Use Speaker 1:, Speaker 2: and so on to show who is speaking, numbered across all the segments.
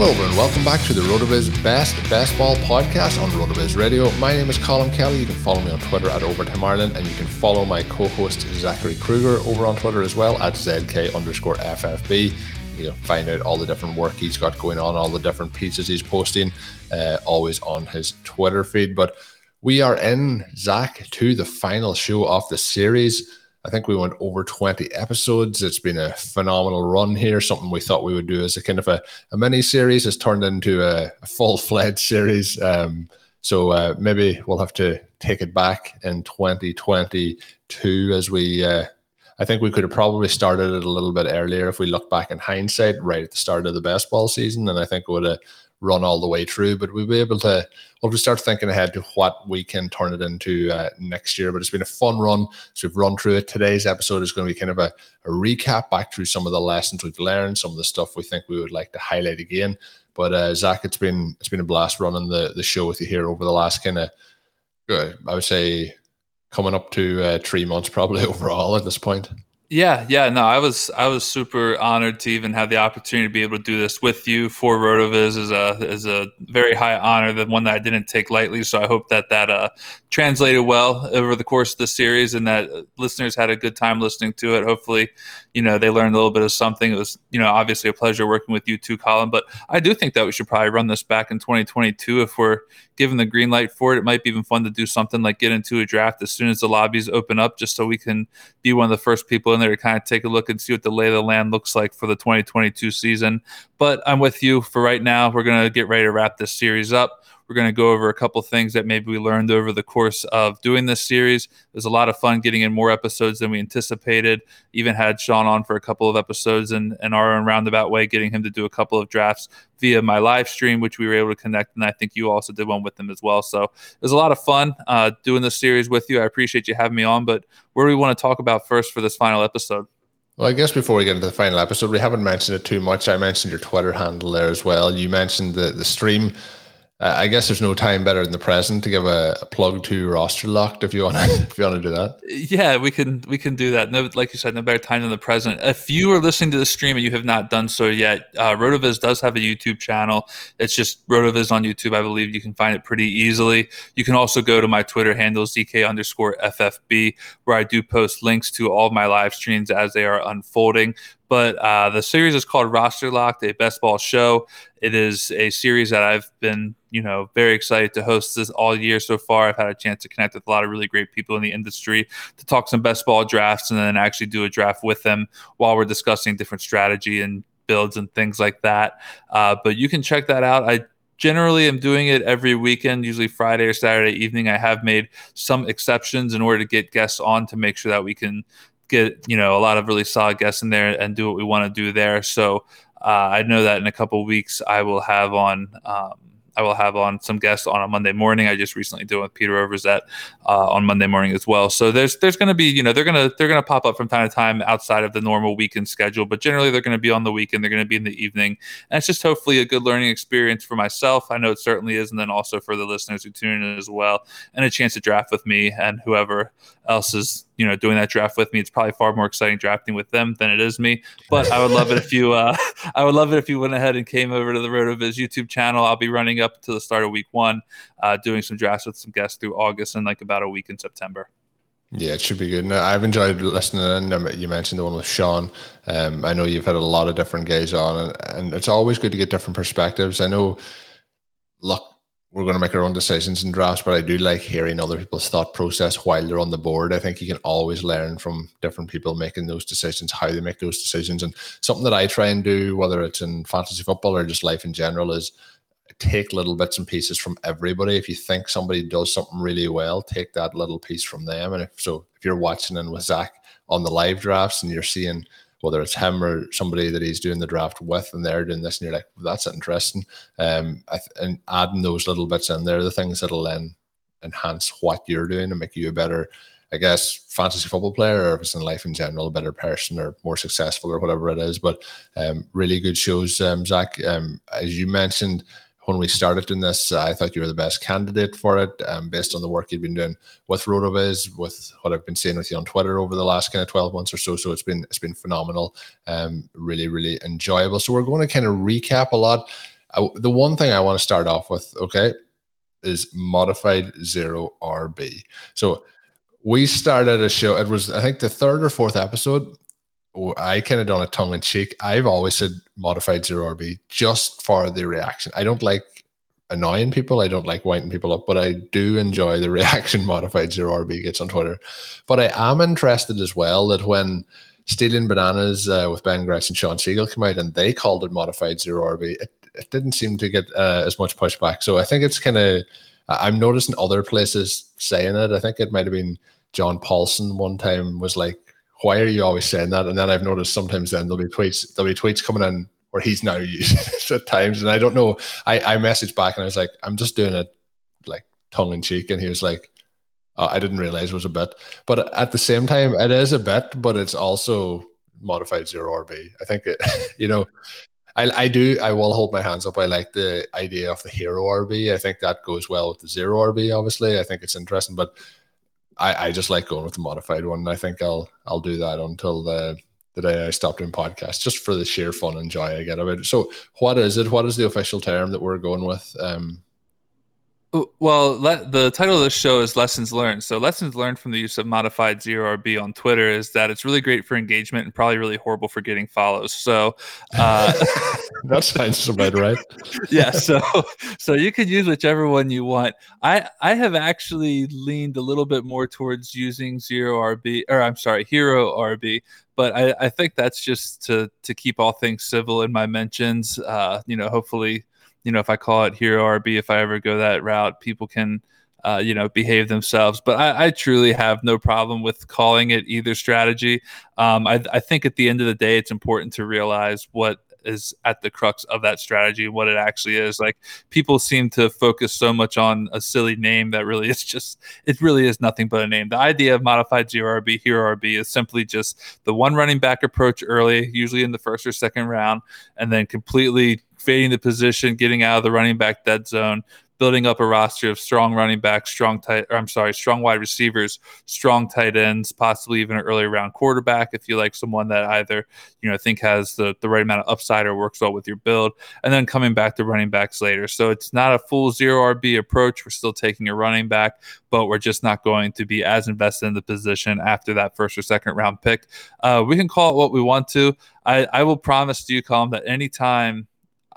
Speaker 1: Hello, everyone. Welcome back to the RotoViz Best Best Ball podcast on RotoViz Radio. My name is Colin Kelly. You can follow me on Twitter at Overtime Ireland, and you can follow my co-host Zachary Kruger over on Twitter as well at ZK underscore FFB. You know, find out all the different work he's got going on, all the different pieces he's posting, uh, always on his Twitter feed. But we are in Zach to the final show of the series. I think we went over 20 episodes. It's been a phenomenal run here. Something we thought we would do as a kind of a, a mini series has turned into a, a full fledged series. Um, so uh, maybe we'll have to take it back in 2022 as we. Uh, I think we could have probably started it a little bit earlier if we look back in hindsight, right at the start of the best ball season, and I think it would have run all the way through. But we'll be able to, we'll start thinking ahead to what we can turn it into uh, next year. But it's been a fun run. So we've run through it. Today's episode is going to be kind of a, a recap back through some of the lessons we've learned, some of the stuff we think we would like to highlight again. But uh, Zach, it's been it's been a blast running the the show with you here over the last kind of, uh, I would say, coming up to uh, three months probably overall at this point.
Speaker 2: Yeah, yeah, no, I was I was super honored to even have the opportunity to be able to do this with you for Rotoviz is a is a very high honor, the one that I didn't take lightly. So I hope that that uh, translated well over the course of the series, and that listeners had a good time listening to it. Hopefully, you know they learned a little bit of something. It was you know obviously a pleasure working with you too, Colin. But I do think that we should probably run this back in 2022 if we're given the green light for it. It might be even fun to do something like get into a draft as soon as the lobbies open up, just so we can be one of the first people in there to kind of take a look and see what the lay of the land looks like for the 2022 season. But I'm with you for right now. We're gonna get ready to wrap this series up. We're going to go over a couple things that maybe we learned over the course of doing this series. It was a lot of fun getting in more episodes than we anticipated. Even had Sean on for a couple of episodes in, in our own roundabout way, getting him to do a couple of drafts via my live stream, which we were able to connect. And I think you also did one with him as well. So it was a lot of fun uh, doing this series with you. I appreciate you having me on. But where do we want to talk about first for this final episode?
Speaker 1: Well, I guess before we get into the final episode, we haven't mentioned it too much. I mentioned your Twitter handle there as well. You mentioned the the stream uh, I guess there's no time better than the present to give a, a plug to roster locked if you want to if you want to do that.
Speaker 2: Yeah, we can we can do that. No, like you said, no better time than the present. If you are listening to the stream and you have not done so yet, uh, Rotoviz does have a YouTube channel. It's just Rotoviz on YouTube. I believe you can find it pretty easily. You can also go to my Twitter handle zk underscore ffb where I do post links to all my live streams as they are unfolding. But uh, the series is called Roster Locked, a best ball show. It is a series that I've been, you know, very excited to host this all year so far. I've had a chance to connect with a lot of really great people in the industry to talk some best ball drafts and then actually do a draft with them while we're discussing different strategy and builds and things like that. Uh, but you can check that out. I generally am doing it every weekend, usually Friday or Saturday evening. I have made some exceptions in order to get guests on to make sure that we can get you know a lot of really solid guests in there and do what we want to do there. So uh, I know that in a couple weeks I will have on. Um, I will have on some guests on a Monday morning. I just recently did with Peter Overzet uh, on Monday morning as well. So there's there's going to be you know they're gonna they're gonna pop up from time to time outside of the normal weekend schedule, but generally they're going to be on the weekend. They're going to be in the evening, and it's just hopefully a good learning experience for myself. I know it certainly is, and then also for the listeners who tune in as well, and a chance to draft with me and whoever else is you know doing that draft with me. It's probably far more exciting drafting with them than it is me. But I would love it if you uh, I would love it if you went ahead and came over to the RotoViz YouTube channel. I'll be running up to the start of week one, uh, doing some drafts with some guests through August and like about a week in September.
Speaker 1: Yeah, it should be good. No, I've enjoyed listening. And you mentioned the one with Sean. Um, I know you've had a lot of different guys on, and, and it's always good to get different perspectives. I know, look, we're going to make our own decisions and drafts, but I do like hearing other people's thought process while they're on the board. I think you can always learn from different people making those decisions, how they make those decisions. And something that I try and do, whether it's in fantasy football or just life in general, is take little bits and pieces from everybody. If you think somebody does something really well, take that little piece from them. And if so, if you're watching in with Zach on the live drafts and you're seeing whether it's him or somebody that he's doing the draft with and they're doing this and you're like, well, that's interesting. Um, and adding those little bits in there, the things that'll then enhance what you're doing and make you a better, I guess, fantasy football player or if it's in life in general, a better person or more successful or whatever it is. But um, really good shows, um, Zach. Um, as you mentioned, when we started in this, uh, I thought you were the best candidate for it, um, based on the work you've been doing with Rotoviz, with what I've been seeing with you on Twitter over the last kind of twelve months or so. So it's been it's been phenomenal, um, really really enjoyable. So we're going to kind of recap a lot. Uh, the one thing I want to start off with, okay, is modified zero RB. So we started a show. It was I think the third or fourth episode I kind of done a tongue in cheek. I've always said modified zero RB just for the reaction. I don't like annoying people. I don't like winding people up, but I do enjoy the reaction modified zero RB gets on Twitter. But I am interested as well that when Stealing Bananas uh, with Ben Gretz and Shawn Siegele came out and they called it modified zero RB, it, it didn't seem to get uh, as much pushback. So I think it's kind of, I'm noticing other places saying it. I think it might have been John Paulsen one time was like, why are you always saying that? And then I've noticed sometimes then there'll be tweets, there'll be tweets coming in where he's now it at times. And I don't know. I, I messaged back and I was like, I'm just doing it like tongue in cheek. And he was like, oh, I didn't realize it was a bit. But at the same time, it is a bit, but it's also modified zero RB. I think it, you know, I, I do, I will hold my hands up. I like the idea of the hero RB. I think that goes well with the zero RB, obviously. I think it's interesting, but I, I just like going with the modified one. And I think I'll I'll do that until the the day I stop doing podcasts, just for the sheer fun and joy I get of it. So, what is it? What is the official term that we're going with? Um,
Speaker 2: well, le- the title of this show is Lessons Learned. So, lessons learned from the use of modified zero RB on Twitter is that it's really great for engagement and probably really horrible for getting follows. So, uh,
Speaker 1: that sounds about right.
Speaker 2: yeah. So, so you can use whichever one you want. I I have actually leaned a little bit more towards using zero RB, or I'm sorry, hero RB. But I, I think that's just to to keep all things civil in my mentions. Uh, you know, hopefully you know, if I call it hero RB, if I ever go that route, people can, uh, you know, behave themselves. But I, I, truly have no problem with calling it either strategy. Um, I, I, think at the end of the day, it's important to realize what is at the crux of that strategy, what it actually is. Like people seem to focus so much on a silly name that really is just, it really is nothing but a name. The idea of modified zero RB, hero RB is simply just the one running back approach early, usually in the first or second round, and then completely fading the position, getting out of the running back dead zone, building up a roster of strong running backs, strong tight, I'm sorry, strong wide receivers, strong tight ends, possibly even an early round quarterback if you like someone that either you know think has the, the right amount of upside or works well with your build, and then coming back to running backs later. So it's not a full zero RB approach. We're still taking a running back, but we're just not going to be as invested in the position after that first or second round pick. Uh, we can call it what we want to. I, I will promise to you, Colm, that anytime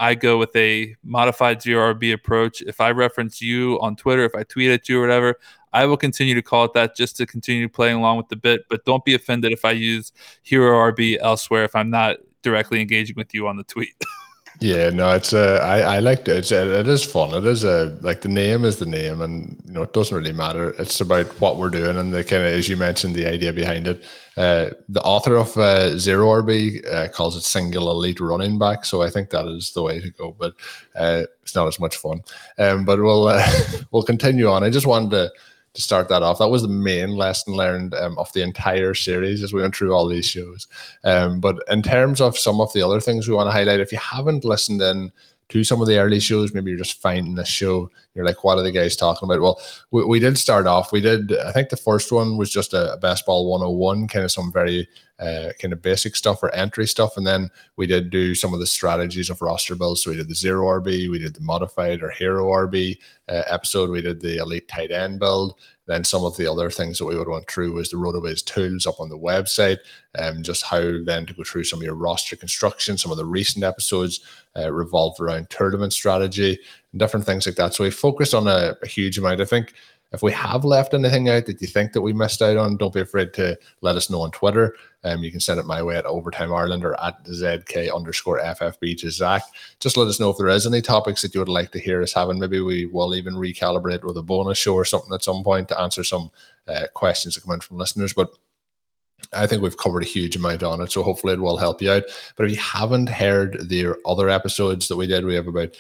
Speaker 2: I go with a modified zero RB approach. If I reference you on Twitter, if I tweet at you or whatever, I will continue to call it that just to continue playing along with the bit. But don't be offended if I use hero RB elsewhere if I'm not directly engaging with you on the tweet.
Speaker 1: Yeah, no, it's uh, I I like it. It's it is fun. It is a like the name is the name, and you know it doesn't really matter. It's about what we're doing and the kind of as you mentioned the idea behind it. Uh, the author of uh, Zero RB uh, calls it single elite running back, so I think that is the way to go. But uh, it's not as much fun. Um, but we'll uh, we'll continue on. I just wanted to to start that off. That was the main lesson learned um, of the entire series as we went through all these shows. Um, but in terms of some of the other things we want to highlight, if you haven't listened in to some of the early shows. Maybe you're just finding this show. You're like, what are the guys talking about? Well, we, we did start off. We did, I think the first one was just a, a best ball 101, kind of some very uh, kind of basic stuff or entry stuff. And then we did do some of the strategies of roster builds. So we did the zero RB, we did the modified or hero RB uh, episode, we did the elite tight end build. Then some of the other things that we would went through was the RotoViz tools up on the website, and um, just how then to go through some of your roster construction. Some of the recent episodes uh, revolved around tournament strategy and different things like that. So we focused on a, a huge amount. I think if we have left anything out that you think that we missed out on, don't be afraid to let us know on Twitter. Um, you can send it my way at Overtime Ireland or at ZK underscore FFB to Zach. Just let us know if there is any topics that you would like to hear us having. Maybe we will even recalibrate with a bonus show or something at some point to answer some uh, questions that come in from listeners. But I think we've covered a huge amount on it, so hopefully it will help you out. But if you haven't heard the other episodes that we did, we have about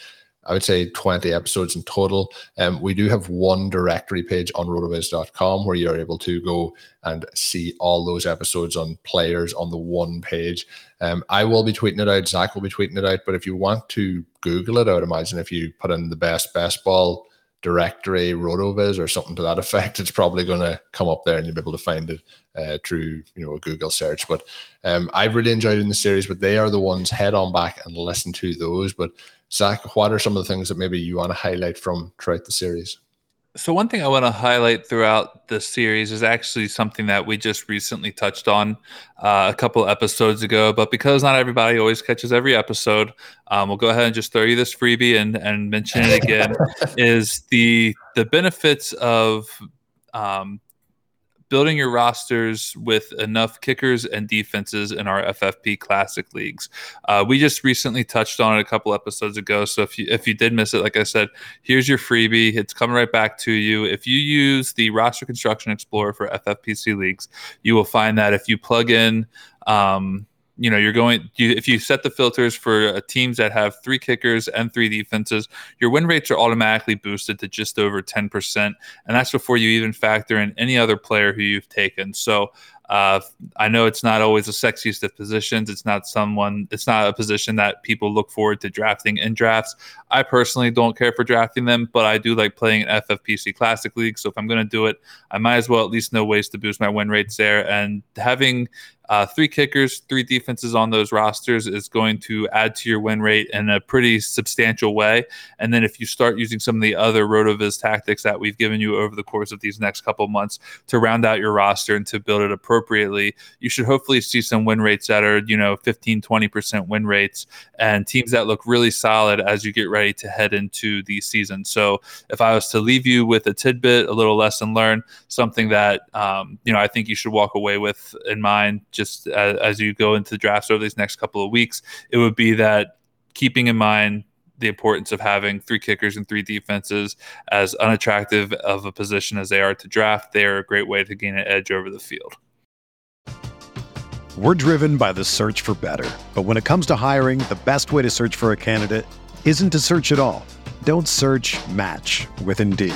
Speaker 1: I would say 20 episodes in total. Um, we do have one directory page on rotoviz.com where you're able to go and see all those episodes on players on the one page. Um, I will be tweeting it out. Zach will be tweeting it out. But if you want to Google it, I would imagine if you put in the best baseball directory rotoviz or something to that effect it's probably going to come up there and you'll be able to find it uh, through you know a google search but um, i've really enjoyed in the series but they are the ones head on back and listen to those but Zach, what are some of the things that maybe you want to highlight from throughout the series?
Speaker 2: So one thing I want to highlight throughout the series is actually something that we just recently touched on uh, a couple episodes ago. But because not everybody always catches every episode, um, we'll go ahead and just throw you this freebie and, and mention it again. is the the benefits of um, building your rosters with enough kickers and defenses in our FFPC Classic leagues. Uh, we just recently touched on it a couple episodes ago, so if you if you did miss it, like I said, here's your freebie. It's coming right back to you. If you use the Roster Construction Explorer for FFPC leagues, you will find that if you plug in um, you know you're going you, if you set the filters for uh, teams that have three kickers and three defenses your win rates are automatically boosted to just over 10% and that's before you even factor in any other player who you've taken so uh, I know it's not always the sexiest of positions. It's not someone. It's not a position that people look forward to drafting in drafts. I personally don't care for drafting them, but I do like playing an FFPC Classic League. So if I'm going to do it, I might as well at least know ways to boost my win rates there. And having uh, three kickers, three defenses on those rosters is going to add to your win rate in a pretty substantial way. And then if you start using some of the other RotoViz tactics that we've given you over the course of these next couple months to round out your roster and to build it appropriately, you should hopefully see some win rates that are, you know, 15, 20% win rates and teams that look really solid as you get ready to head into the season. So if I was to leave you with a tidbit, a little lesson learned, something that, um, you know, I think you should walk away with in mind just as, as you go into the drafts over these next couple of weeks, it would be that keeping in mind the importance of having three kickers and three defenses as unattractive of a position as they are to draft, they are a great way to gain an edge over the field.
Speaker 3: We're driven by the search for better. But when it comes to hiring, the best way to search for a candidate isn't to search at all. Don't search match with Indeed.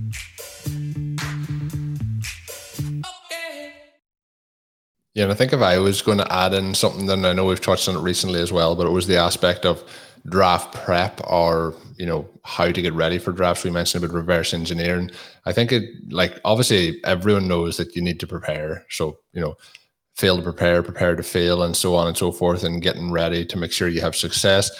Speaker 1: Yeah, and I think if I was going to add in something, then I know we've touched on it recently as well, but it was the aspect of draft prep or you know how to get ready for drafts. We mentioned about reverse engineering. I think it like obviously everyone knows that you need to prepare. So you know, fail to prepare, prepare to fail, and so on and so forth, and getting ready to make sure you have success.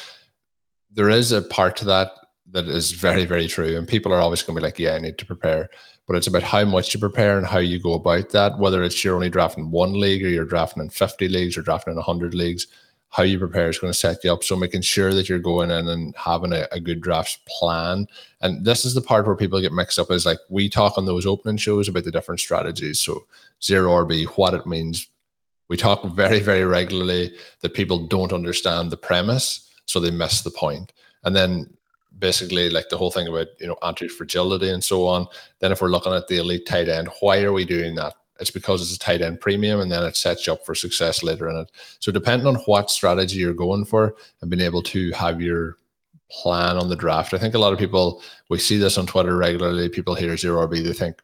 Speaker 1: There is a part to that that is very very true, and people are always going to be like, "Yeah, I need to prepare." But it's about how much you prepare and how you go about that. Whether it's you're only drafting one league or you're drafting in 50 leagues or drafting in 100 leagues, how you prepare is going to set you up. So making sure that you're going in and having a, a good drafts plan. And this is the part where people get mixed up is like we talk on those opening shows about the different strategies. So zero RB, what it means. We talk very, very regularly that people don't understand the premise, so they miss the point. And then basically like the whole thing about you know anti fragility and so on. Then if we're looking at the elite tight end, why are we doing that? It's because it's a tight end premium, and then it sets you up for success later in it. So depending on what strategy you're going for, and being able to have your plan on the draft. I think a lot of people we see this on Twitter regularly. People hear zero RB, they think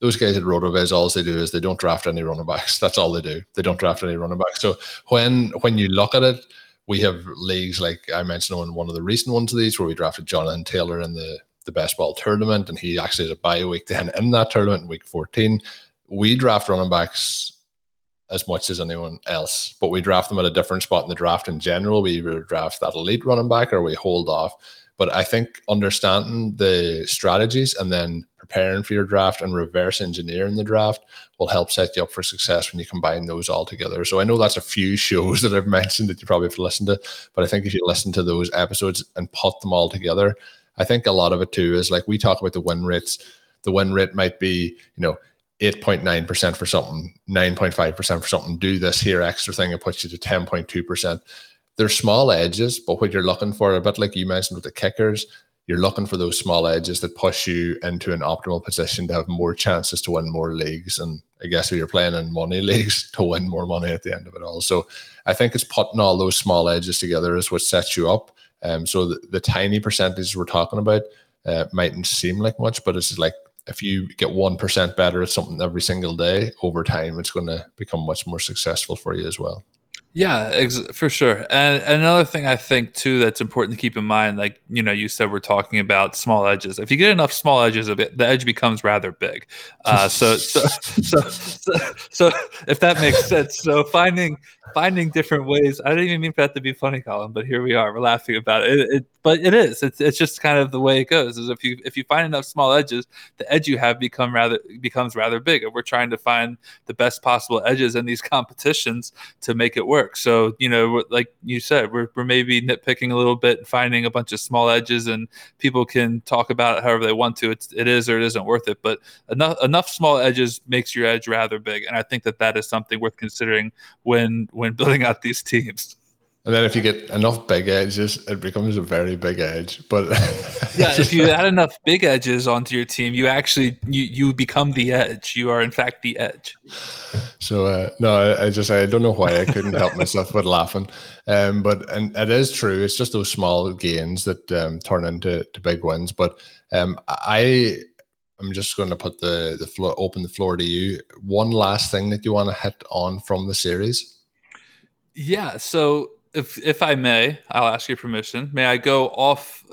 Speaker 1: those guys at RotoViz, all they do is they don't draft any running backs. That's all they do. They don't draft any running backs. So when when you look at it, we have leagues like I mentioned on one of the recent ones of these where we drafted Jonathan Taylor in the the best ball tournament, and he actually had a bye week then in that tournament in week 14. We draft running backs as much as anyone else, but we draft them at a different spot in the draft in general. We either draft that elite running back or we hold off. But I think understanding the strategies and then preparing for your draft and reverse engineering the draft will help set you up for success when you combine those all together. So I know that's a few shows that I've mentioned that you probably have listened to, but I think if you listen to those episodes and put them all together, I think a lot of it too is like we talk about the win rates. The win rate might be, you know, 8.9% for something, 9.5% for something. Do this here extra thing, it puts you to 10.2%. They're small edges, but what you're looking for, a bit like you mentioned with the kickers, you're looking for those small edges that push you into an optimal position to have more chances to win more leagues. And I guess if you're playing in money leagues, to win more money at the end of it all. So I think it's putting all those small edges together is what sets you up. Um, so the, the tiny percentages we're talking about uh, mightn't seem like much, but it's like if you get 1% better at something every single day over time, it's going to become much more successful for you as well.
Speaker 2: Yeah, ex- for sure. And another thing I think too that's important to keep in mind, like you know, you said we're talking about small edges. If you get enough small edges, of it, the edge becomes rather big. Uh, so, so, so, so, so, if that makes sense. So finding finding different ways. I didn't even mean for that to be funny, Colin, but here we are. We're laughing about it. it, it but it is. It's it's just kind of the way it goes. Is if you if you find enough small edges, the edge you have become rather becomes rather big. And we're trying to find the best possible edges in these competitions to make it work. So you know, like you said, we're we're maybe nitpicking a little bit, and finding a bunch of small edges, and people can talk about it however they want to. It's it is or it isn't worth it. But enough enough small edges makes your edge rather big, and I think that that is something worth considering when when building out these teams.
Speaker 1: And then if you get enough big edges, it becomes a very big edge. But
Speaker 2: yeah, if you add enough big edges onto your team, you actually you you become the edge. You are in fact the edge.
Speaker 1: So uh, no, I, I, just I don't know why I couldn't help myself but laughing. Um, but and it is true. It's just those small gains that um, turn into to big wins. But um, I I'm just going to put the the floor open the floor to you. One last thing that you want to hit on from the series.
Speaker 2: Yeah. So if if I may, I'll ask your permission. May I go off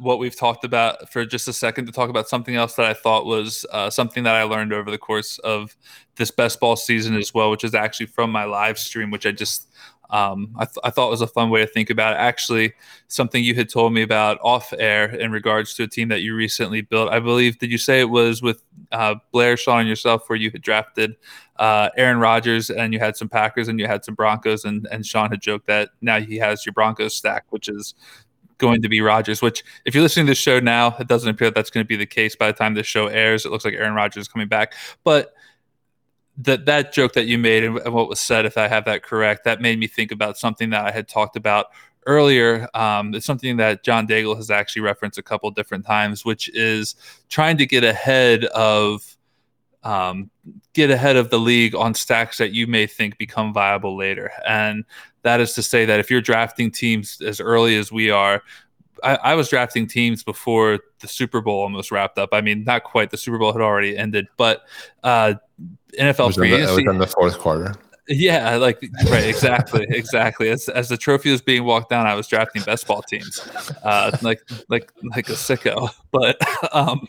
Speaker 2: what we've talked about for just a second to talk about something else that I thought was uh, something that I learned over the course of this best ball season as well, which is actually from my live stream, which I just um, I, th- I, thought was a fun way to think about it. Actually, something you had told me about off air in regards to a team that you recently built. I believe, did you say it was with uh, Blair, Sean, and yourself, where you had drafted uh, Aaron Rodgers and you had some Packers and you had some Broncos, and, and Sean had joked that now he has your Broncos stack, which is going to be Rodgers, which if you're listening to the show now, it doesn't appear that that's going to be the case by the time this show airs. It looks like Aaron Rodgers is coming back. But that that joke that you made and what was said, if I have that correct, that made me think about something that I had talked about earlier. Um, it's something that John Daigle has actually referenced a couple different times, which is trying to get ahead of um, get ahead of the league on stacks that you may think become viable later. And that is to say that if you're drafting teams as early as we are, I, I, was drafting teams before the Super Bowl almost wrapped up. I mean, not quite. The Super Bowl had already ended, but uh, NFL
Speaker 1: free agency in the fourth quarter.
Speaker 2: Yeah, like right, exactly, exactly. As as the trophy was being walked down, I was drafting best ball teams, uh, like like like a sicko. But um,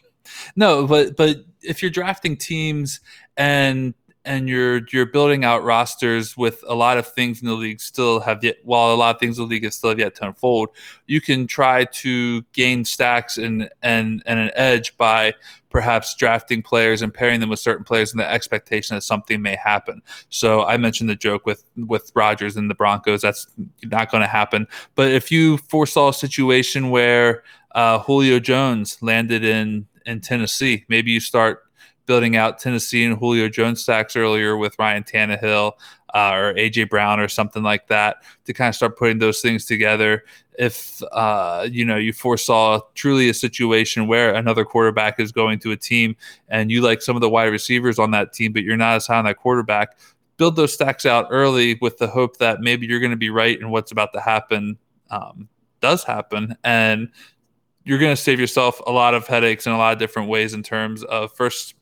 Speaker 2: no, but but if you're drafting teams and and you're you're building out rosters with a lot of things in the league still have yet while a lot of things in the league still have yet to unfold, you can try to gain stacks and and and an edge by perhaps drafting players and pairing them with certain players in the expectation that something may happen. So I mentioned the joke with with Rodgers and the Broncos. That's not going to happen. But if you foresaw a situation where uh, Julio Jones landed in in Tennessee, maybe you start building out Tennessee and Julio Jones stacks earlier with Ryan Tannehill uh, or AJ Brown or something like that to kind of start putting those things together. If uh, you know you foresaw truly a situation where another quarterback is going to a team and you like some of the wide receivers on that team, but you're not as high on that quarterback, build those stacks out early with the hope that maybe you're going to be right and what's about to happen um, does happen and you're going to save yourself a lot of headaches in a lot of different ways in terms of first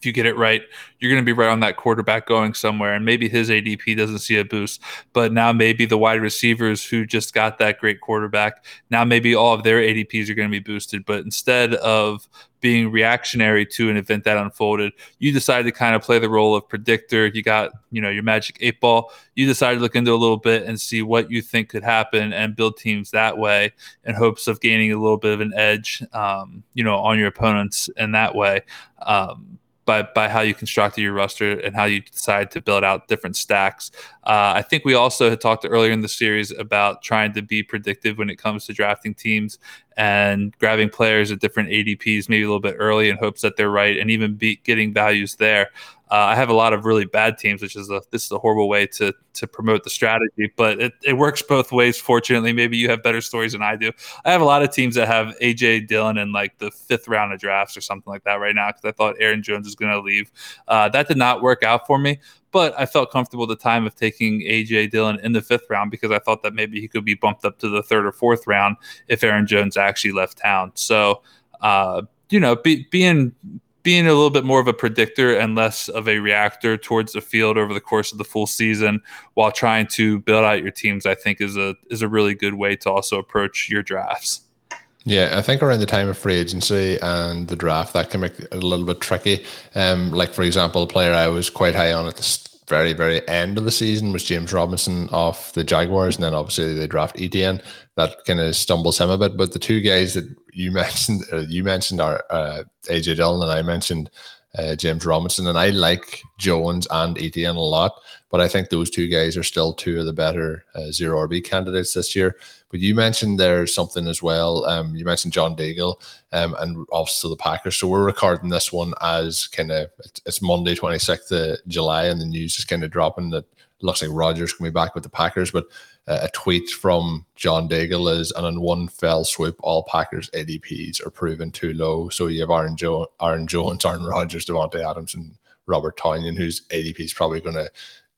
Speaker 2: if you get it right, you're going to be right on that quarterback going somewhere. And maybe his ADP doesn't see a boost, but now maybe the wide receivers who just got that great quarterback, now maybe all of their ADPs are going to be boosted. But instead of being reactionary to an event that unfolded, you decided to kind of play the role of predictor. You got, you know, your magic eight ball. You decided to look into a little bit and see what you think could happen and build teams that way in hopes of gaining a little bit of an edge, um, you know, on your opponents in that way. Um, by by how you constructed your roster and how you decide to build out different stacks. Uh, I think we also had talked earlier in the series about trying to be predictive when it comes to drafting teams and grabbing players at different ADPs, maybe a little bit early in hopes that they're right, and even be getting values there. Uh, I have a lot of really bad teams, which is a this is a horrible way to to promote the strategy, but it, it works both ways. Fortunately, maybe you have better stories than I do. I have a lot of teams that have AJ Dillon in like the fifth round of drafts or something like that right now because I thought Aaron Jones was going to leave. Uh, that did not work out for me, but I felt comfortable at the time of taking AJ Dillon in the fifth round because I thought that maybe he could be bumped up to the third or fourth round if Aaron Jones actually left town. So, uh, you know, be, being being a little bit more of a predictor and less of a reactor towards the field over the course of the full season while trying to build out your teams i think is a is a really good way to also approach your drafts
Speaker 1: yeah, I think around the time of free agency and the draft, that can make it a little bit tricky. Um, like for example, a player I was quite high on at the very, very end of the season was James Robinson off the Jaguars, and then obviously they draft Etienne. That kind of stumbles him a bit. But the two guys that you mentioned, uh, you mentioned are uh, AJ Dillon, and I mentioned uh, James Robinson, and I like Jones and Etienne a lot. But I think those two guys are still two of the better uh, zero RB candidates this year. But you mentioned there's something as well. Um, you mentioned John Daigle um, and also the Packers. So we're recording this one as kind of it's Monday, 26th of July, and the news is kind of dropping that looks like Rodgers can be back with the Packers. But uh, a tweet from John Daigle is, and in one fell swoop, all Packers ADPs are proven too low. So you have Aaron, jo- Aaron Jones, Aaron Rodgers, Davante Adams, and Robert Tonyan, whose ADP is probably going to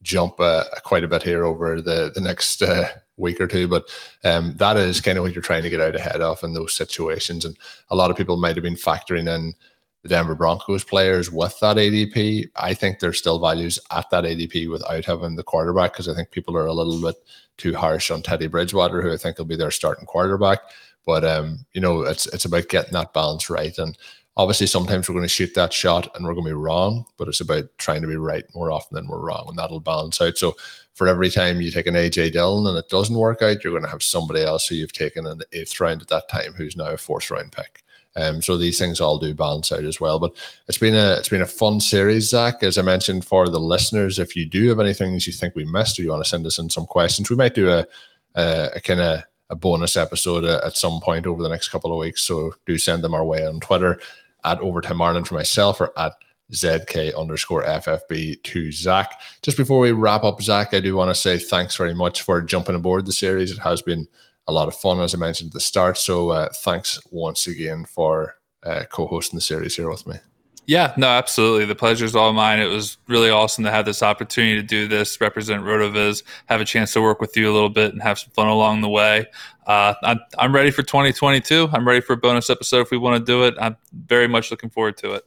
Speaker 1: jump uh, quite a bit here over the the next uh, week or two. But um, that is kind of what you're trying to get out ahead of in those situations. And a lot of people might have been factoring in the Denver Broncos players with that ADP. I think there's still values at that ADP without having the quarterback because I think people are a little bit too harsh on Teddy Bridgewater, who I think will be their starting quarterback. But um, you know, it's it's about getting that balance right. And obviously sometimes we're going to shoot that shot and we're going to be wrong, but it's about trying to be right more often than we're wrong, and that'll balance out. So for every time you take an AJ Dillon and it doesn't work out, you're going to have somebody else who you've taken in the eighth round at that time who's now a fourth round pick. Um, so these things all do balance out as well. But it's been a it's been a fun series, Zach. As I mentioned for the listeners, if you do have any things you think we missed or you want to send us in some questions, we might do a a, a kind of a bonus episode at some point over the next couple of weeks. So do send them our way on Twitter at Overtime Ireland for myself or at ZK underscore FFB to Zach. Just before we wrap up, Zach, I do want to say thanks very much for jumping aboard the series. It has been a lot of fun, as I mentioned at the start. So uh, thanks once again for uh, co hosting the series here with me.
Speaker 2: Yeah, no, absolutely. The pleasure is all mine. It was really awesome to have this opportunity to do this, represent RotoViz, have a chance to work with you a little bit and have some fun along the way. Uh, I'm, I'm ready for 2022. I'm ready for a bonus episode if we want to do it. I'm very much looking forward to it.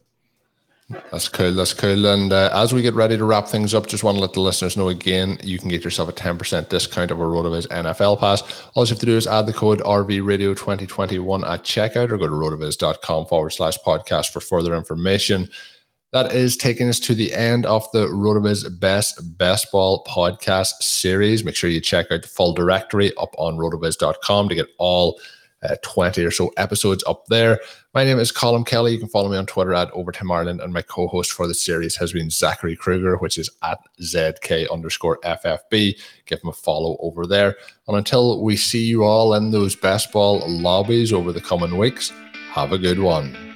Speaker 1: That's cool. That's cool. And uh, as we get ready to wrap things up, just want to let the listeners know again, you can get yourself a 10% discount of a RotoViz NFL pass. All you have to do is add the code RVRadio2021 at checkout or go to rotoviz.com forward slash podcast for further information. That is taking us to the end of the RotoViz Best Best Ball podcast series. Make sure you check out the full directory up on rotoviz.com to get all uh, 20 or so episodes up there. My name is Colin Kelly. You can follow me on Twitter at Overtime Ireland, and my co-host for the series has been Zachary Kruger, which is at ZK underscore FFB. Give him a follow over there. And until we see you all in those best ball lobbies over the coming weeks, have a good one.